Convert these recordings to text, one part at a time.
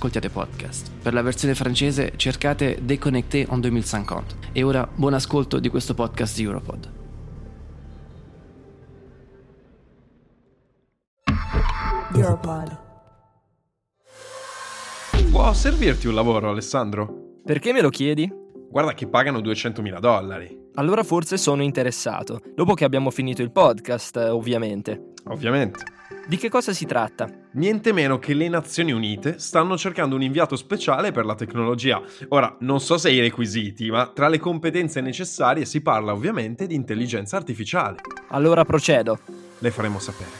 ascoltiate podcast. Per la versione francese cercate Déconnecté en 2050. E ora buon ascolto di questo podcast Europod. Europod. Può servirti un lavoro, Alessandro? Perché me lo chiedi? Guarda che pagano 200.000 dollari. Allora forse sono interessato, dopo che abbiamo finito il podcast, eh, ovviamente. Ovviamente. Di che cosa si tratta? Niente meno che le Nazioni Unite stanno cercando un inviato speciale per la tecnologia. Ora, non so se i requisiti, ma tra le competenze necessarie si parla ovviamente di intelligenza artificiale. Allora procedo. Le faremo sapere.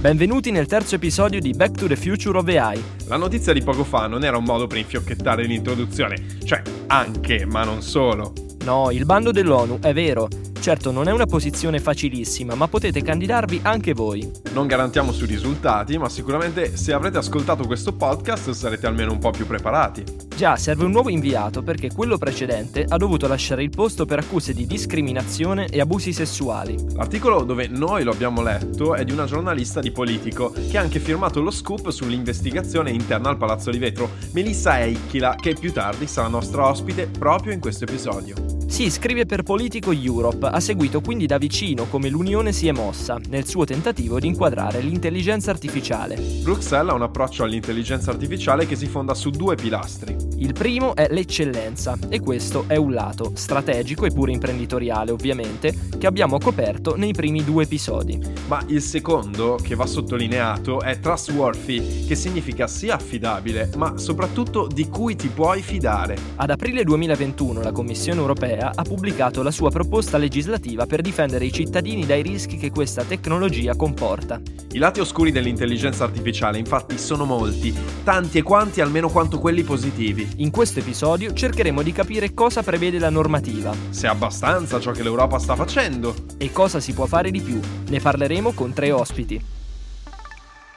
Benvenuti nel terzo episodio di Back to the Future of AI. La notizia di poco fa non era un modo per infiocchettare l'introduzione, cioè anche, ma non solo. No, il bando dell'ONU è vero. Certo, non è una posizione facilissima, ma potete candidarvi anche voi. Non garantiamo sui risultati, ma sicuramente se avrete ascoltato questo podcast sarete almeno un po' più preparati. Già, serve un nuovo inviato perché quello precedente ha dovuto lasciare il posto per accuse di discriminazione e abusi sessuali. L'articolo dove noi lo abbiamo letto è di una giornalista di Politico che ha anche firmato lo scoop sull'investigazione interna al Palazzo di Vetro, Melissa Eichila, che più tardi sarà nostra ospite proprio in questo episodio. Sì, scrive per Politico Europe, ha seguito quindi da vicino come l'Unione si è mossa nel suo tentativo di inquadrare l'intelligenza artificiale. Bruxelles ha un approccio all'intelligenza artificiale che si fonda su due pilastri. Il primo è l'eccellenza e questo è un lato strategico e pure imprenditoriale ovviamente che abbiamo coperto nei primi due episodi. Ma il secondo, che va sottolineato, è trustworthy, che significa sia affidabile, ma soprattutto di cui ti puoi fidare. Ad aprile 2021 la Commissione europea ha pubblicato la sua proposta legislativa per difendere i cittadini dai rischi che questa tecnologia comporta. I lati oscuri dell'intelligenza artificiale infatti sono molti, tanti e quanti almeno quanto quelli positivi. In questo episodio cercheremo di capire cosa prevede la normativa Se è abbastanza ciò che l'Europa sta facendo. e cosa si può fare di più. Ne parleremo con tre ospiti.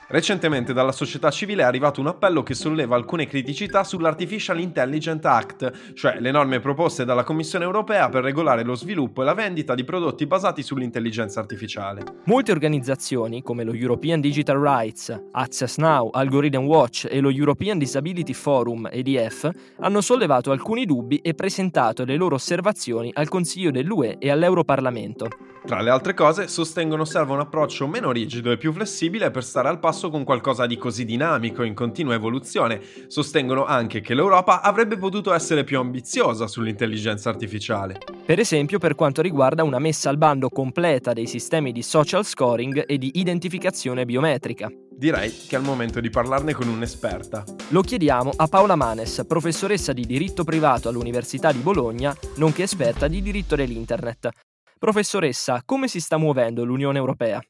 Recentemente dalla società civile è arrivato un appello che solleva alcune criticità sull'Artificial Intelligence Act, cioè le norme proposte dalla Commissione europea per regolare lo sviluppo e la vendita di prodotti basati sull'intelligenza artificiale. Molte organizzazioni, come lo European Digital Rights, Access Now, Algorithm Watch e lo European Disability Forum EDF, hanno sollevato alcuni dubbi e presentato le loro osservazioni al Consiglio dell'UE e all'Europarlamento. Tra le altre cose, sostengono serve un approccio meno rigido e più flessibile per stare al passo con qualcosa di così dinamico in continua evoluzione. Sostengono anche che l'Europa avrebbe potuto essere più ambiziosa sull'intelligenza artificiale. Per esempio per quanto riguarda una messa al bando completa dei sistemi di social scoring e di identificazione biometrica. Direi che è il momento di parlarne con un'esperta. Lo chiediamo a Paola Manes, professoressa di diritto privato all'Università di Bologna, nonché esperta di diritto dell'Internet. Professoressa, come si sta muovendo l'Unione Europea?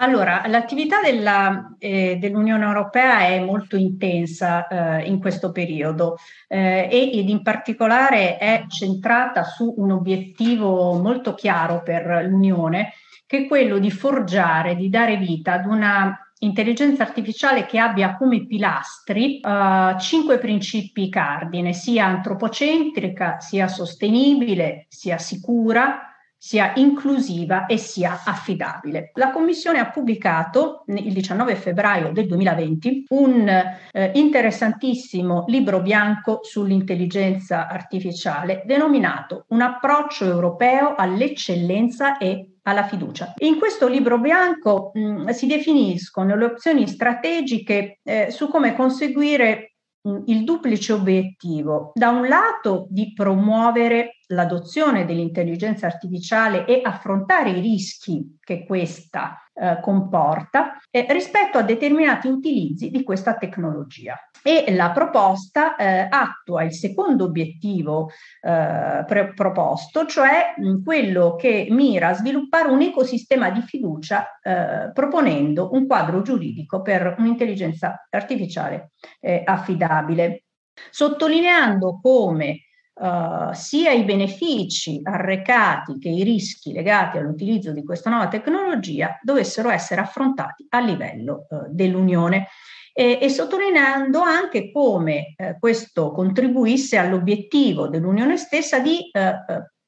Allora, l'attività della, eh, dell'Unione Europea è molto intensa eh, in questo periodo eh, ed in particolare è centrata su un obiettivo molto chiaro per l'Unione, che è quello di forgiare, di dare vita ad una intelligenza artificiale che abbia come pilastri eh, cinque principi cardine, sia antropocentrica, sia sostenibile, sia sicura, sia inclusiva e sia affidabile. La Commissione ha pubblicato il 19 febbraio del 2020 un eh, interessantissimo libro bianco sull'intelligenza artificiale denominato Un approccio europeo all'eccellenza e alla fiducia. In questo libro bianco mh, si definiscono le opzioni strategiche eh, su come conseguire mh, il duplice obiettivo, da un lato di promuovere l'adozione dell'intelligenza artificiale e affrontare i rischi che questa eh, comporta eh, rispetto a determinati utilizzi di questa tecnologia. E la proposta eh, attua il secondo obiettivo eh, pre- proposto, cioè mh, quello che mira a sviluppare un ecosistema di fiducia eh, proponendo un quadro giuridico per un'intelligenza artificiale eh, affidabile, sottolineando come Uh, sia i benefici arrecati che i rischi legati all'utilizzo di questa nuova tecnologia dovessero essere affrontati a livello uh, dell'Unione e, e, sottolineando anche come uh, questo contribuisse all'obiettivo dell'Unione stessa di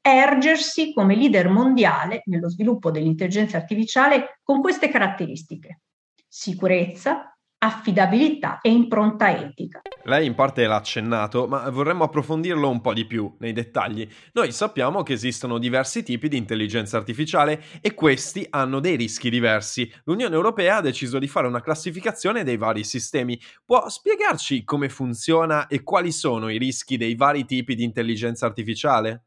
ergersi come leader mondiale nello sviluppo dell'intelligenza artificiale con queste caratteristiche. Sicurezza, affidabilità e impronta etica. Lei in parte l'ha accennato, ma vorremmo approfondirlo un po' di più nei dettagli. Noi sappiamo che esistono diversi tipi di intelligenza artificiale e questi hanno dei rischi diversi. L'Unione Europea ha deciso di fare una classificazione dei vari sistemi. Può spiegarci come funziona e quali sono i rischi dei vari tipi di intelligenza artificiale?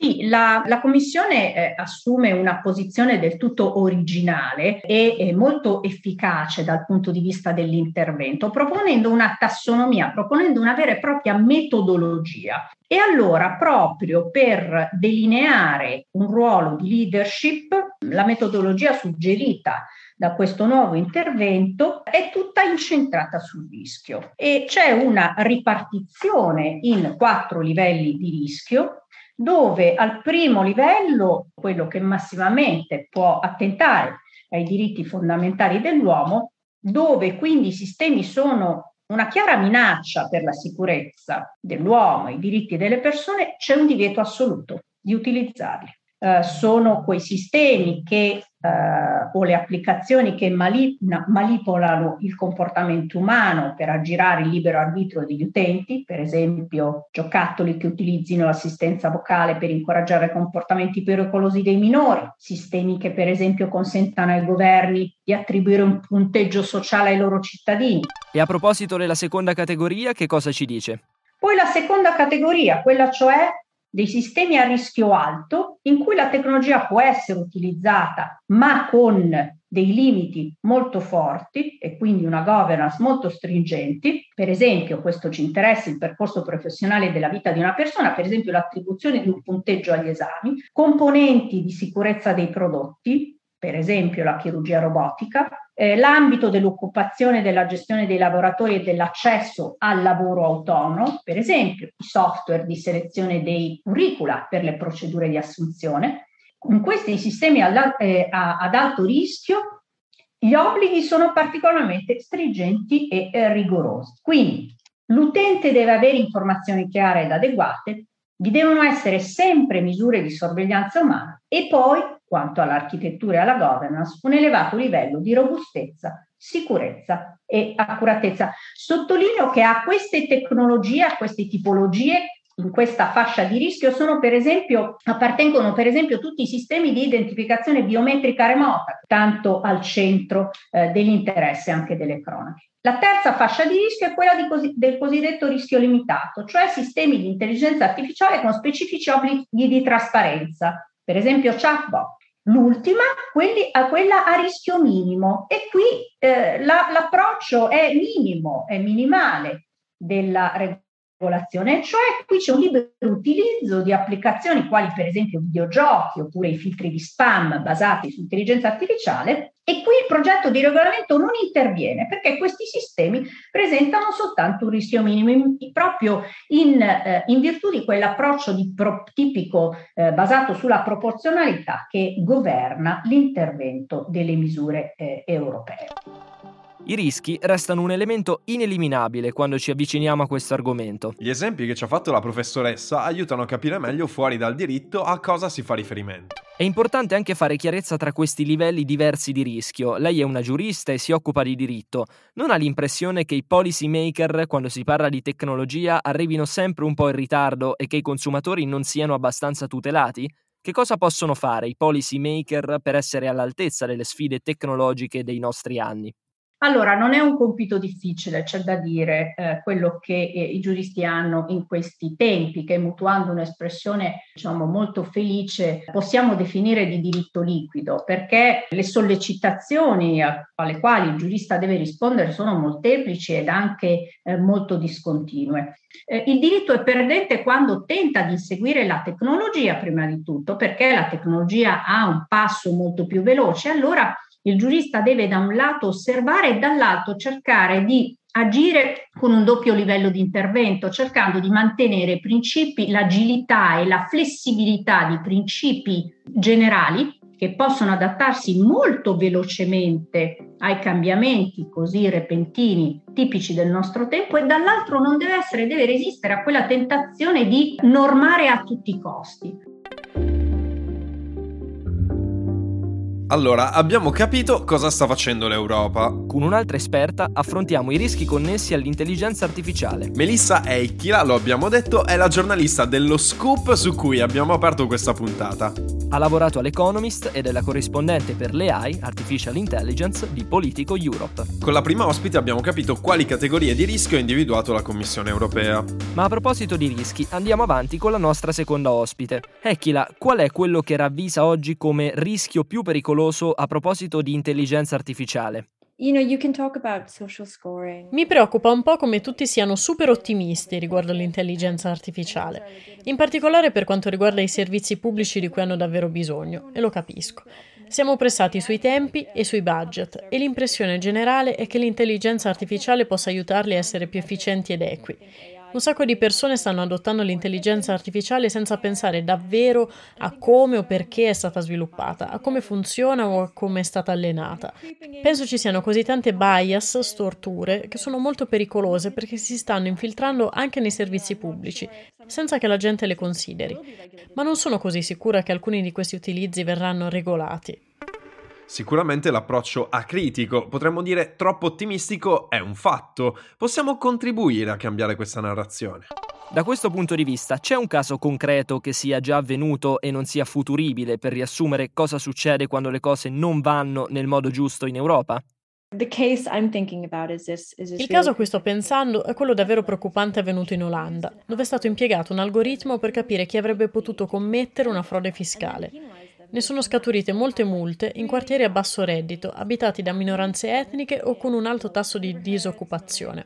Sì, la, la Commissione eh, assume una posizione del tutto originale e molto efficace dal punto di vista dell'intervento, proponendo una tassonomia, proponendo una vera e propria metodologia. E allora, proprio per delineare un ruolo di leadership, la metodologia suggerita da questo nuovo intervento è tutta incentrata sul rischio e c'è una ripartizione in quattro livelli di rischio dove al primo livello, quello che massimamente può attentare ai diritti fondamentali dell'uomo, dove quindi i sistemi sono una chiara minaccia per la sicurezza dell'uomo, i diritti delle persone, c'è un divieto assoluto di utilizzarli. Eh, sono quei sistemi che eh, o le applicazioni che mali- manipolano il comportamento umano per aggirare il libero arbitrio degli utenti, per esempio giocattoli che utilizzino l'assistenza vocale per incoraggiare comportamenti pericolosi dei minori, sistemi che per esempio consentano ai governi di attribuire un punteggio sociale ai loro cittadini. E a proposito della seconda categoria, che cosa ci dice? Poi la seconda categoria, quella cioè dei sistemi a rischio alto in cui la tecnologia può essere utilizzata ma con dei limiti molto forti e quindi una governance molto stringenti. Per esempio, questo ci interessa il percorso professionale della vita di una persona, per esempio l'attribuzione di un punteggio agli esami, componenti di sicurezza dei prodotti, per esempio la chirurgia robotica, eh, l'ambito dell'occupazione, della gestione dei lavoratori e dell'accesso al lavoro autonomo, per esempio i software di selezione dei curricula per le procedure di assunzione. In questi sistemi alla, eh, ad alto rischio gli obblighi sono particolarmente stringenti e eh, rigorosi. Quindi l'utente deve avere informazioni chiare ed adeguate, vi devono essere sempre misure di sorveglianza umana e poi quanto all'architettura e alla governance, un elevato livello di robustezza, sicurezza e accuratezza. Sottolineo che a queste tecnologie, a queste tipologie, in questa fascia di rischio sono per esempio, appartengono per esempio tutti i sistemi di identificazione biometrica remota, tanto al centro eh, dell'interesse anche delle cronache. La terza fascia di rischio è quella di cos- del cosiddetto rischio limitato, cioè sistemi di intelligenza artificiale con specifici obblighi di trasparenza, per esempio chatbot L'ultima, quelli, a quella a rischio minimo. E qui eh, la, l'approccio è minimo, è minimale della regolazione regolazione, cioè qui c'è un libero utilizzo di applicazioni quali per esempio videogiochi oppure i filtri di spam basati su intelligenza artificiale e qui il progetto di regolamento non interviene perché questi sistemi presentano soltanto un rischio minimo in, proprio in, eh, in, virtù di quell'approccio di pro, tipico eh, basato sulla proporzionalità che governa l'intervento delle misure eh, europee. I rischi restano un elemento ineliminabile quando ci avviciniamo a questo argomento. Gli esempi che ci ha fatto la professoressa aiutano a capire meglio fuori dal diritto a cosa si fa riferimento. È importante anche fare chiarezza tra questi livelli diversi di rischio. Lei è una giurista e si occupa di diritto. Non ha l'impressione che i policy maker, quando si parla di tecnologia, arrivino sempre un po' in ritardo e che i consumatori non siano abbastanza tutelati? Che cosa possono fare i policy maker per essere all'altezza delle sfide tecnologiche dei nostri anni? Allora, non è un compito difficile, c'è da dire, eh, quello che eh, i giuristi hanno in questi tempi, che mutuando un'espressione diciamo, molto felice, possiamo definire di diritto liquido, perché le sollecitazioni alle quali il giurista deve rispondere sono molteplici ed anche eh, molto discontinue. Eh, il diritto è perdente quando tenta di inseguire la tecnologia, prima di tutto, perché la tecnologia ha un passo molto più veloce, allora il giurista deve da un lato osservare e dall'altro cercare di agire con un doppio livello di intervento, cercando di mantenere principi, l'agilità e la flessibilità di principi generali che possono adattarsi molto velocemente ai cambiamenti così repentini tipici del nostro tempo e dall'altro non deve essere, deve resistere a quella tentazione di normare a tutti i costi. Allora, abbiamo capito cosa sta facendo l'Europa. Con un'altra esperta affrontiamo i rischi connessi all'intelligenza artificiale. Melissa Eichila, lo abbiamo detto, è la giornalista dello Scoop su cui abbiamo aperto questa puntata. Ha lavorato all'Economist ed è la corrispondente per l'AI, Artificial Intelligence, di Politico Europe. Con la prima ospite abbiamo capito quali categorie di rischio ha individuato la Commissione europea. Ma a proposito di rischi, andiamo avanti con la nostra seconda ospite. Echila, qual è quello che ravvisa oggi come rischio più pericoloso a proposito di intelligenza artificiale? Mi preoccupa un po' come tutti siano super ottimisti riguardo all'intelligenza artificiale, in particolare per quanto riguarda i servizi pubblici di cui hanno davvero bisogno, e lo capisco. Siamo pressati sui tempi e sui budget e l'impressione generale è che l'intelligenza artificiale possa aiutarli a essere più efficienti ed equi. Un sacco di persone stanno adottando l'intelligenza artificiale senza pensare davvero a come o perché è stata sviluppata, a come funziona o a come è stata allenata. Penso ci siano così tante bias, storture, che sono molto pericolose perché si stanno infiltrando anche nei servizi pubblici, senza che la gente le consideri. Ma non sono così sicura che alcuni di questi utilizzi verranno regolati. Sicuramente l'approccio acritico, potremmo dire troppo ottimistico, è un fatto. Possiamo contribuire a cambiare questa narrazione. Da questo punto di vista, c'è un caso concreto che sia già avvenuto e non sia futuribile per riassumere cosa succede quando le cose non vanno nel modo giusto in Europa? Il caso a cui sto pensando è quello davvero preoccupante avvenuto in Olanda, dove è stato impiegato un algoritmo per capire chi avrebbe potuto commettere una frode fiscale. Ne sono scaturite molte multe in quartieri a basso reddito, abitati da minoranze etniche o con un alto tasso di disoccupazione.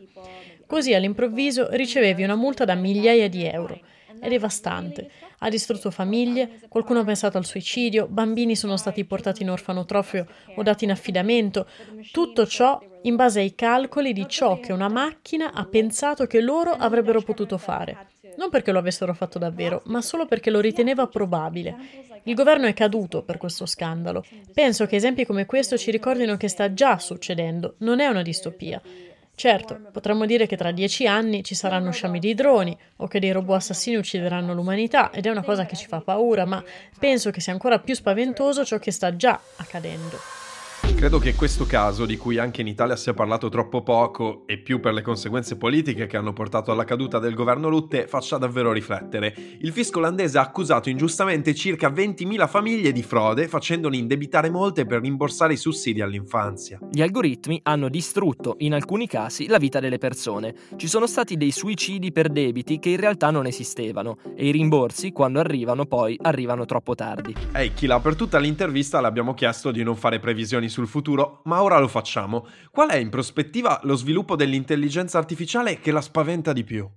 Così all'improvviso ricevevi una multa da migliaia di euro. È devastante. Ha distrutto famiglie, qualcuno ha pensato al suicidio, bambini sono stati portati in orfanotrofio o dati in affidamento. Tutto ciò in base ai calcoli di ciò che una macchina ha pensato che loro avrebbero potuto fare. Non perché lo avessero fatto davvero, ma solo perché lo riteneva probabile. Il governo è caduto per questo scandalo. Penso che esempi come questo ci ricordino che sta già succedendo, non è una distopia. Certo, potremmo dire che tra dieci anni ci saranno sciami di droni o che dei robot assassini uccideranno l'umanità ed è una cosa che ci fa paura, ma penso che sia ancora più spaventoso ciò che sta già accadendo. Credo che questo caso, di cui anche in Italia si è parlato troppo poco e più per le conseguenze politiche che hanno portato alla caduta del governo Rutte, faccia davvero riflettere. Il fisco olandese ha accusato ingiustamente circa 20.000 famiglie di frode, facendone indebitare molte per rimborsare i sussidi all'infanzia. Gli algoritmi hanno distrutto, in alcuni casi, la vita delle persone. Ci sono stati dei suicidi per debiti che in realtà non esistevano e i rimborsi, quando arrivano, poi arrivano troppo tardi. Ehi, Kila, per tutta l'intervista le abbiamo chiesto di non fare previsioni sul futuro, ma ora lo facciamo. Qual è in prospettiva lo sviluppo dell'intelligenza artificiale che la spaventa di più?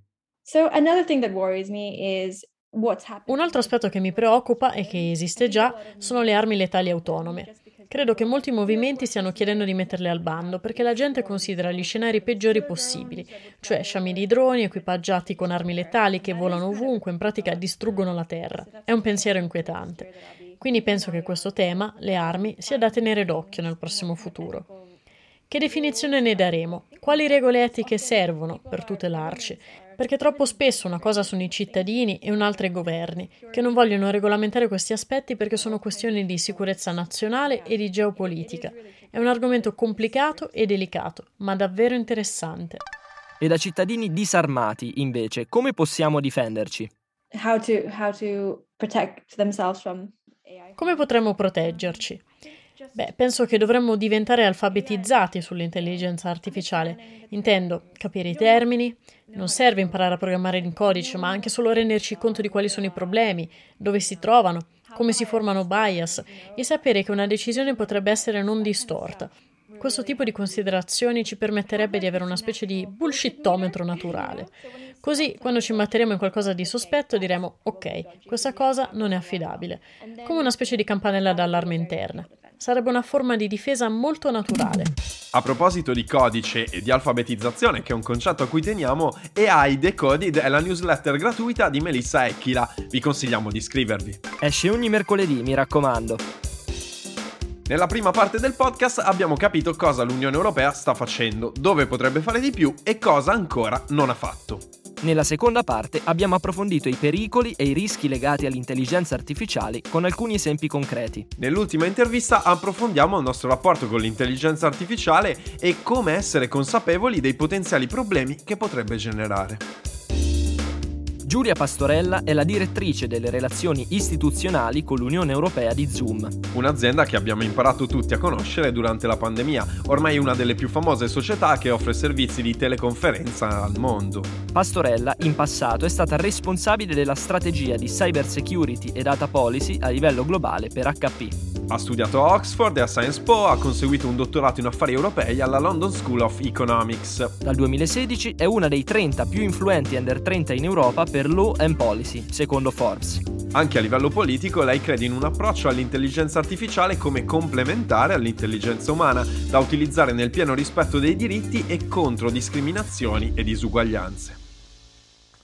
Un altro aspetto che mi preoccupa e che esiste già sono le armi letali autonome. Credo che molti movimenti stiano chiedendo di metterle al bando perché la gente considera gli scenari peggiori possibili, cioè sciami di droni equipaggiati con armi letali che volano ovunque, in pratica distruggono la Terra. È un pensiero inquietante. Quindi penso che questo tema, le armi, sia da tenere d'occhio nel prossimo futuro. Che definizione ne daremo? Quali regole etiche servono per tutelarci? Perché troppo spesso una cosa sono i cittadini e un'altra i governi, che non vogliono regolamentare questi aspetti perché sono questioni di sicurezza nazionale e di geopolitica. È un argomento complicato e delicato, ma davvero interessante. E da cittadini disarmati, invece, come possiamo difenderci? Come potremmo proteggerci? Beh, penso che dovremmo diventare alfabetizzati sull'intelligenza artificiale. Intendo capire i termini. Non serve imparare a programmare in codice, ma anche solo renderci conto di quali sono i problemi, dove si trovano, come si formano bias e sapere che una decisione potrebbe essere non distorta. Questo tipo di considerazioni ci permetterebbe di avere una specie di bullshittometro naturale. Così, quando ci imbatteremo in qualcosa di sospetto, diremo: Ok, questa cosa non è affidabile. Come una specie di campanella d'allarme interna. Sarebbe una forma di difesa molto naturale. A proposito di codice e di alfabetizzazione, che è un concetto a cui teniamo, AI Decoded è la newsletter gratuita di Melissa Ecchila. Vi consigliamo di iscrivervi. Esce ogni mercoledì, mi raccomando. Nella prima parte del podcast abbiamo capito cosa l'Unione Europea sta facendo, dove potrebbe fare di più e cosa ancora non ha fatto. Nella seconda parte abbiamo approfondito i pericoli e i rischi legati all'intelligenza artificiale con alcuni esempi concreti. Nell'ultima intervista approfondiamo il nostro rapporto con l'intelligenza artificiale e come essere consapevoli dei potenziali problemi che potrebbe generare. Giulia Pastorella è la direttrice delle relazioni istituzionali con l'Unione Europea di Zoom. Un'azienda che abbiamo imparato tutti a conoscere durante la pandemia, ormai una delle più famose società che offre servizi di teleconferenza al mondo. Pastorella in passato è stata responsabile della strategia di cyber security e data policy a livello globale per HP. Ha studiato a Oxford e a Sciences Po, ha conseguito un dottorato in affari europei alla London School of Economics. Dal 2016 è una dei 30 più influenti under 30 in Europa per Law and Policy, secondo Forbes. Anche a livello politico lei crede in un approccio all'intelligenza artificiale come complementare all'intelligenza umana, da utilizzare nel pieno rispetto dei diritti e contro discriminazioni e disuguaglianze.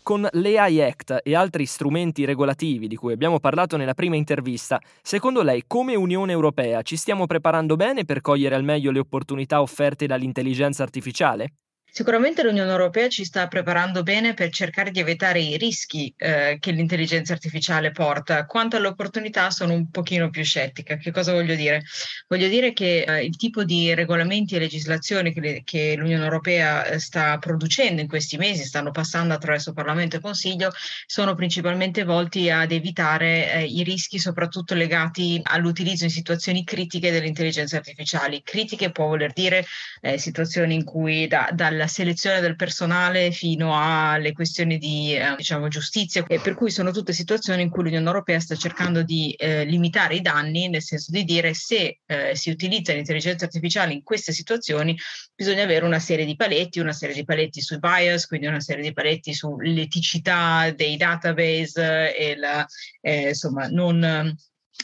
Con l'AI Act e altri strumenti regolativi di cui abbiamo parlato nella prima intervista, secondo lei come Unione Europea ci stiamo preparando bene per cogliere al meglio le opportunità offerte dall'intelligenza artificiale? Sicuramente l'Unione Europea ci sta preparando bene per cercare di evitare i rischi eh, che l'intelligenza artificiale porta. Quanto alle opportunità sono un pochino più scettica. Che cosa voglio dire? Voglio dire che eh, il tipo di regolamenti e legislazioni che, le, che l'Unione Europea eh, sta producendo in questi mesi, stanno passando attraverso Parlamento e Consiglio, sono principalmente volti ad evitare eh, i rischi soprattutto legati all'utilizzo in situazioni critiche delle intelligenze artificiali. Critiche può voler dire eh, situazioni in cui da, dal dalla selezione del personale fino alle questioni di eh, diciamo, giustizia, e per cui sono tutte situazioni in cui l'Unione Europea sta cercando di eh, limitare i danni, nel senso di dire se eh, si utilizza l'intelligenza artificiale in queste situazioni bisogna avere una serie di paletti, una serie di paletti sui bias, quindi una serie di paletti sull'eticità dei database e la, eh, insomma non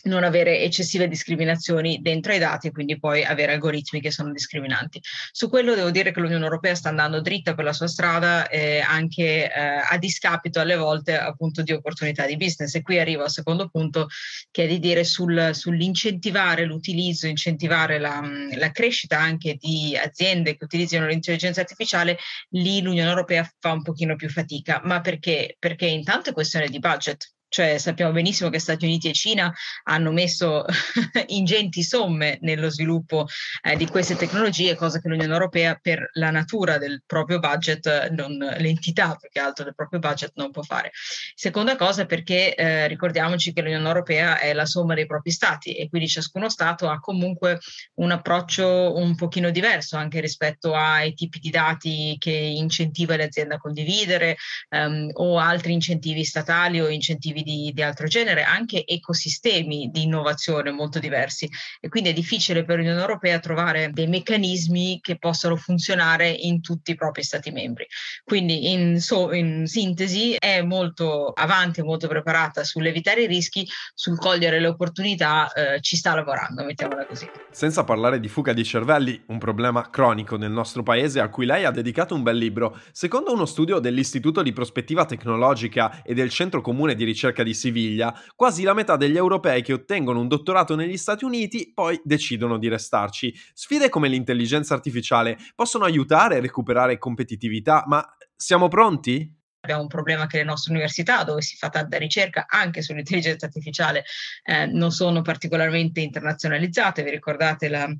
non avere eccessive discriminazioni dentro ai dati e quindi poi avere algoritmi che sono discriminanti. Su quello devo dire che l'Unione Europea sta andando dritta per la sua strada eh, anche eh, a discapito alle volte appunto di opportunità di business e qui arrivo al secondo punto che è di dire sul, sull'incentivare l'utilizzo, incentivare la, la crescita anche di aziende che utilizzano l'intelligenza artificiale, lì l'Unione Europea fa un pochino più fatica, ma perché? Perché intanto è questione di budget, cioè sappiamo benissimo che Stati Uniti e Cina hanno messo ingenti somme nello sviluppo eh, di queste tecnologie, cosa che l'Unione Europea per la natura del proprio budget, non, l'entità più che altro del proprio budget non può fare. Seconda cosa perché eh, ricordiamoci che l'Unione Europea è la somma dei propri stati e quindi ciascuno stato ha comunque un approccio un pochino diverso anche rispetto ai tipi di dati che incentiva le aziende a condividere ehm, o altri incentivi statali o incentivi incentivi di, di altro genere, anche ecosistemi di innovazione molto diversi e quindi è difficile per l'Unione Europea trovare dei meccanismi che possano funzionare in tutti i propri Stati membri. Quindi in, so, in sintesi è molto avanti, molto preparata sull'evitare i rischi, sul cogliere le opportunità, eh, ci sta lavorando, mettiamola così. Senza parlare di fuga di cervelli, un problema cronico nel nostro paese a cui lei ha dedicato un bel libro, secondo uno studio dell'Istituto di Prospettiva Tecnologica e del Centro Comune di Ricerca ricerca di Siviglia, quasi la metà degli europei che ottengono un dottorato negli Stati Uniti poi decidono di restarci. Sfide come l'intelligenza artificiale possono aiutare a recuperare competitività, ma siamo pronti? Abbiamo un problema che le nostre università, dove si fa tanta ricerca anche sull'intelligenza artificiale, eh, non sono particolarmente internazionalizzate. Vi ricordate la,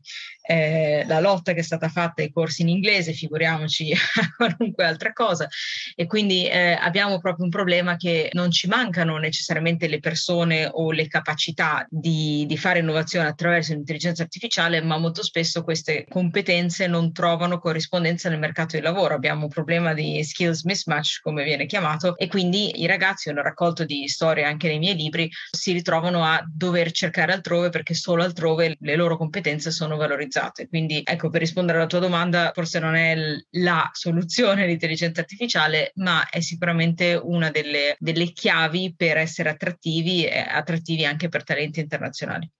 eh, la lotta che è stata fatta ai corsi in inglese, figuriamoci a qualunque altra cosa. E quindi eh, abbiamo proprio un problema che non ci mancano necessariamente le persone o le capacità di, di fare innovazione attraverso l'intelligenza artificiale, ma molto spesso queste competenze non trovano corrispondenza nel mercato del lavoro. Abbiamo un problema di skills mismatch, come viene chiamato, e quindi i ragazzi, hanno raccolto di storie anche nei miei libri, si ritrovano a dover cercare altrove perché solo altrove le loro competenze sono valorizzate. Quindi ecco, per rispondere alla tua domanda, forse non è la soluzione l'intelligenza artificiale, ma è sicuramente una delle, delle chiavi per essere attrattivi e attrattivi anche per talenti internazionali.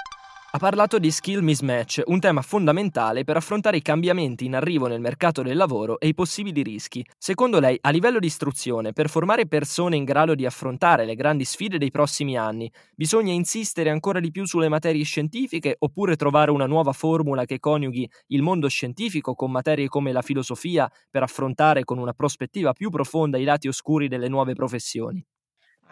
Ha parlato di skill mismatch, un tema fondamentale per affrontare i cambiamenti in arrivo nel mercato del lavoro e i possibili rischi. Secondo lei, a livello di istruzione, per formare persone in grado di affrontare le grandi sfide dei prossimi anni, bisogna insistere ancora di più sulle materie scientifiche oppure trovare una nuova formula che coniughi il mondo scientifico con materie come la filosofia per affrontare con una prospettiva più profonda i lati oscuri delle nuove professioni?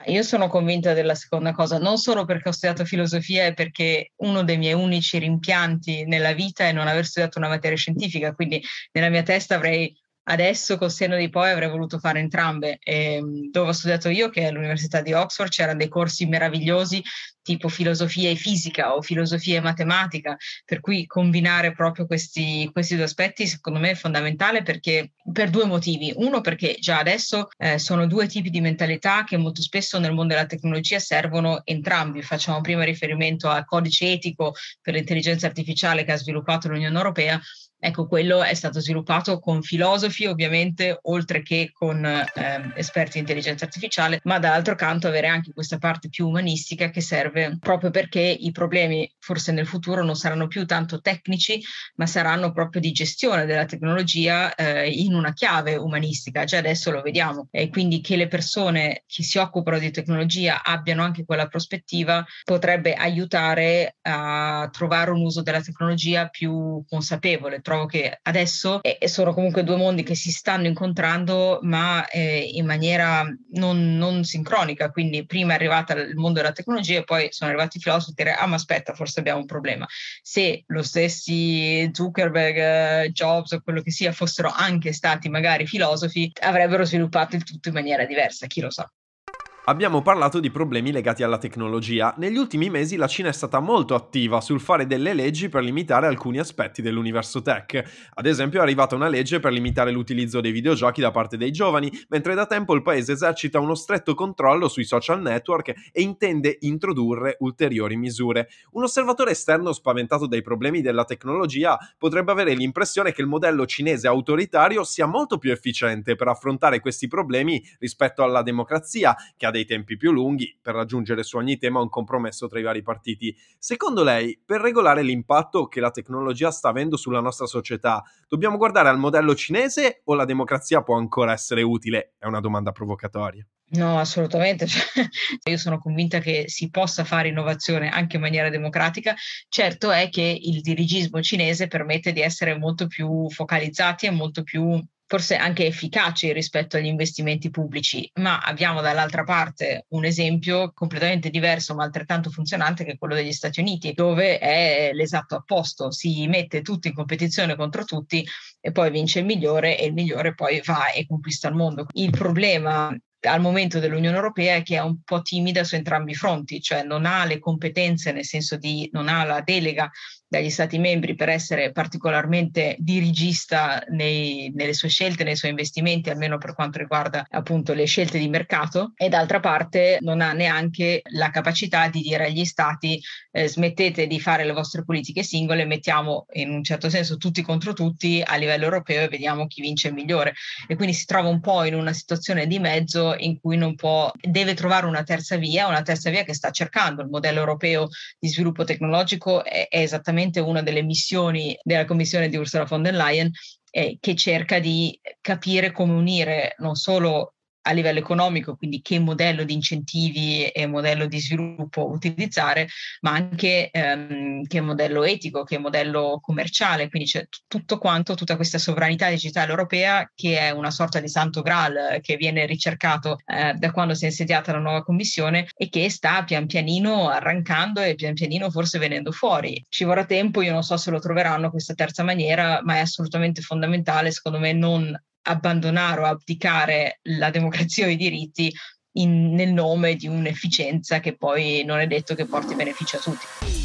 Io sono convinta della seconda cosa, non solo perché ho studiato filosofia e perché uno dei miei unici rimpianti nella vita è non aver studiato una materia scientifica, quindi nella mia testa avrei adesso col seno di poi avrei voluto fare entrambe. E, ehm, dove ho studiato io, che è all'Università di Oxford, c'erano dei corsi meravigliosi tipo filosofia e fisica o filosofia e matematica, per cui combinare proprio questi, questi due aspetti secondo me è fondamentale perché per due motivi. Uno perché già adesso eh, sono due tipi di mentalità che molto spesso nel mondo della tecnologia servono entrambi. Facciamo prima riferimento al codice etico per l'intelligenza artificiale che ha sviluppato l'Unione Europea Ecco, quello è stato sviluppato con filosofi, ovviamente, oltre che con eh, esperti di intelligenza artificiale, ma dall'altro canto avere anche questa parte più umanistica che serve proprio perché i problemi forse nel futuro non saranno più tanto tecnici, ma saranno proprio di gestione della tecnologia eh, in una chiave umanistica. Già adesso lo vediamo. E quindi che le persone che si occupano di tecnologia abbiano anche quella prospettiva potrebbe aiutare a trovare un uso della tecnologia più consapevole trovo che adesso eh, sono comunque due mondi che si stanno incontrando, ma eh, in maniera non, non, sincronica. Quindi prima è arrivata il mondo della tecnologia e poi sono arrivati i filosofi a dire: Ah, ma aspetta, forse abbiamo un problema. Se lo stessi Zuckerberg, Jobs o quello che sia fossero anche stati magari filosofi, avrebbero sviluppato il tutto in maniera diversa, chi lo sa. Abbiamo parlato di problemi legati alla tecnologia. Negli ultimi mesi la Cina è stata molto attiva sul fare delle leggi per limitare alcuni aspetti dell'universo tech. Ad esempio è arrivata una legge per limitare l'utilizzo dei videogiochi da parte dei giovani, mentre da tempo il paese esercita uno stretto controllo sui social network e intende introdurre ulteriori misure. Un osservatore esterno spaventato dai problemi della tecnologia potrebbe avere l'impressione che il modello cinese autoritario sia molto più efficiente per affrontare questi problemi rispetto alla democrazia, che ha dei tempi più lunghi per raggiungere su ogni tema un compromesso tra i vari partiti. Secondo lei, per regolare l'impatto che la tecnologia sta avendo sulla nostra società, dobbiamo guardare al modello cinese o la democrazia può ancora essere utile? È una domanda provocatoria. No, assolutamente. Cioè, io sono convinta che si possa fare innovazione anche in maniera democratica. Certo è che il dirigismo cinese permette di essere molto più focalizzati e molto più forse anche efficaci rispetto agli investimenti pubblici, ma abbiamo dall'altra parte un esempio completamente diverso ma altrettanto funzionante che è quello degli Stati Uniti, dove è l'esatto opposto, si mette tutti in competizione contro tutti e poi vince il migliore e il migliore poi va e conquista il mondo. Il problema al momento dell'Unione Europea è che è un po' timida su entrambi i fronti, cioè non ha le competenze, nel senso di non ha la delega dagli Stati membri per essere particolarmente dirigista nei, nelle sue scelte, nei suoi investimenti, almeno per quanto riguarda appunto le scelte di mercato, e d'altra parte non ha neanche la capacità di dire agli Stati eh, smettete di fare le vostre politiche singole, mettiamo in un certo senso tutti contro tutti a livello europeo e vediamo chi vince il migliore. E quindi si trova un po' in una situazione di mezzo in cui non può, deve trovare una terza via, una terza via che sta cercando. Il modello europeo di sviluppo tecnologico è, è esattamente esattamente una delle missioni della commissione di Ursula von der Leyen eh, che cerca di capire come unire non solo a livello economico, quindi che modello di incentivi e modello di sviluppo utilizzare, ma anche ehm, che modello etico, che modello commerciale, quindi c'è tutto quanto, tutta questa sovranità digitale europea che è una sorta di santo graal che viene ricercato eh, da quando si è insediata la nuova commissione e che sta pian pianino arrancando e pian pianino forse venendo fuori. Ci vorrà tempo, io non so se lo troveranno questa terza maniera, ma è assolutamente fondamentale secondo me non abbandonare o abdicare la democrazia o i diritti in, nel nome di un'efficienza che poi non è detto che porti benefici a tutti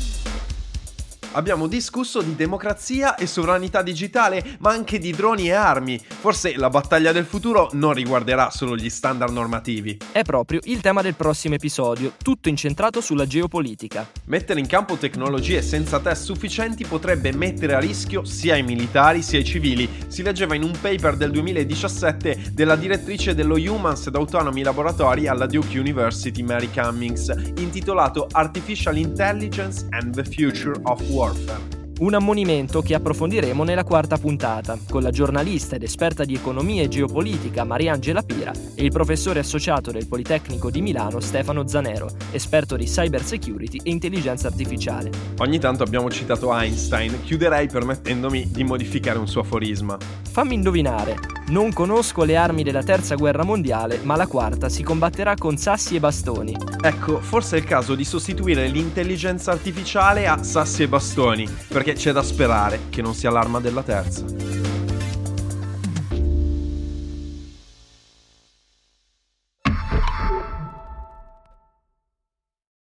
abbiamo discusso di democrazia e sovranità digitale, ma anche di droni e armi. Forse la battaglia del futuro non riguarderà solo gli standard normativi. È proprio il tema del prossimo episodio, tutto incentrato sulla geopolitica. Mettere in campo tecnologie senza test sufficienti potrebbe mettere a rischio sia i militari sia i civili. Si leggeva in un paper del 2017 della direttrice dello Humans and Autonomy Laboratory alla Duke University Mary Cummings, intitolato Artificial Intelligence and the Future of War. Warfare. Un ammonimento che approfondiremo nella quarta puntata, con la giornalista ed esperta di economia e geopolitica Mariangela Pira e il professore associato del Politecnico di Milano Stefano Zanero, esperto di cyber security e intelligenza artificiale. Ogni tanto abbiamo citato Einstein, chiuderei permettendomi di modificare un suo aforisma. Fammi indovinare, non conosco le armi della terza guerra mondiale, ma la quarta si combatterà con sassi e bastoni. Ecco, forse è il caso di sostituire l'intelligenza artificiale a sassi e bastoni, perché c'è da sperare che non sia l'arma della terza.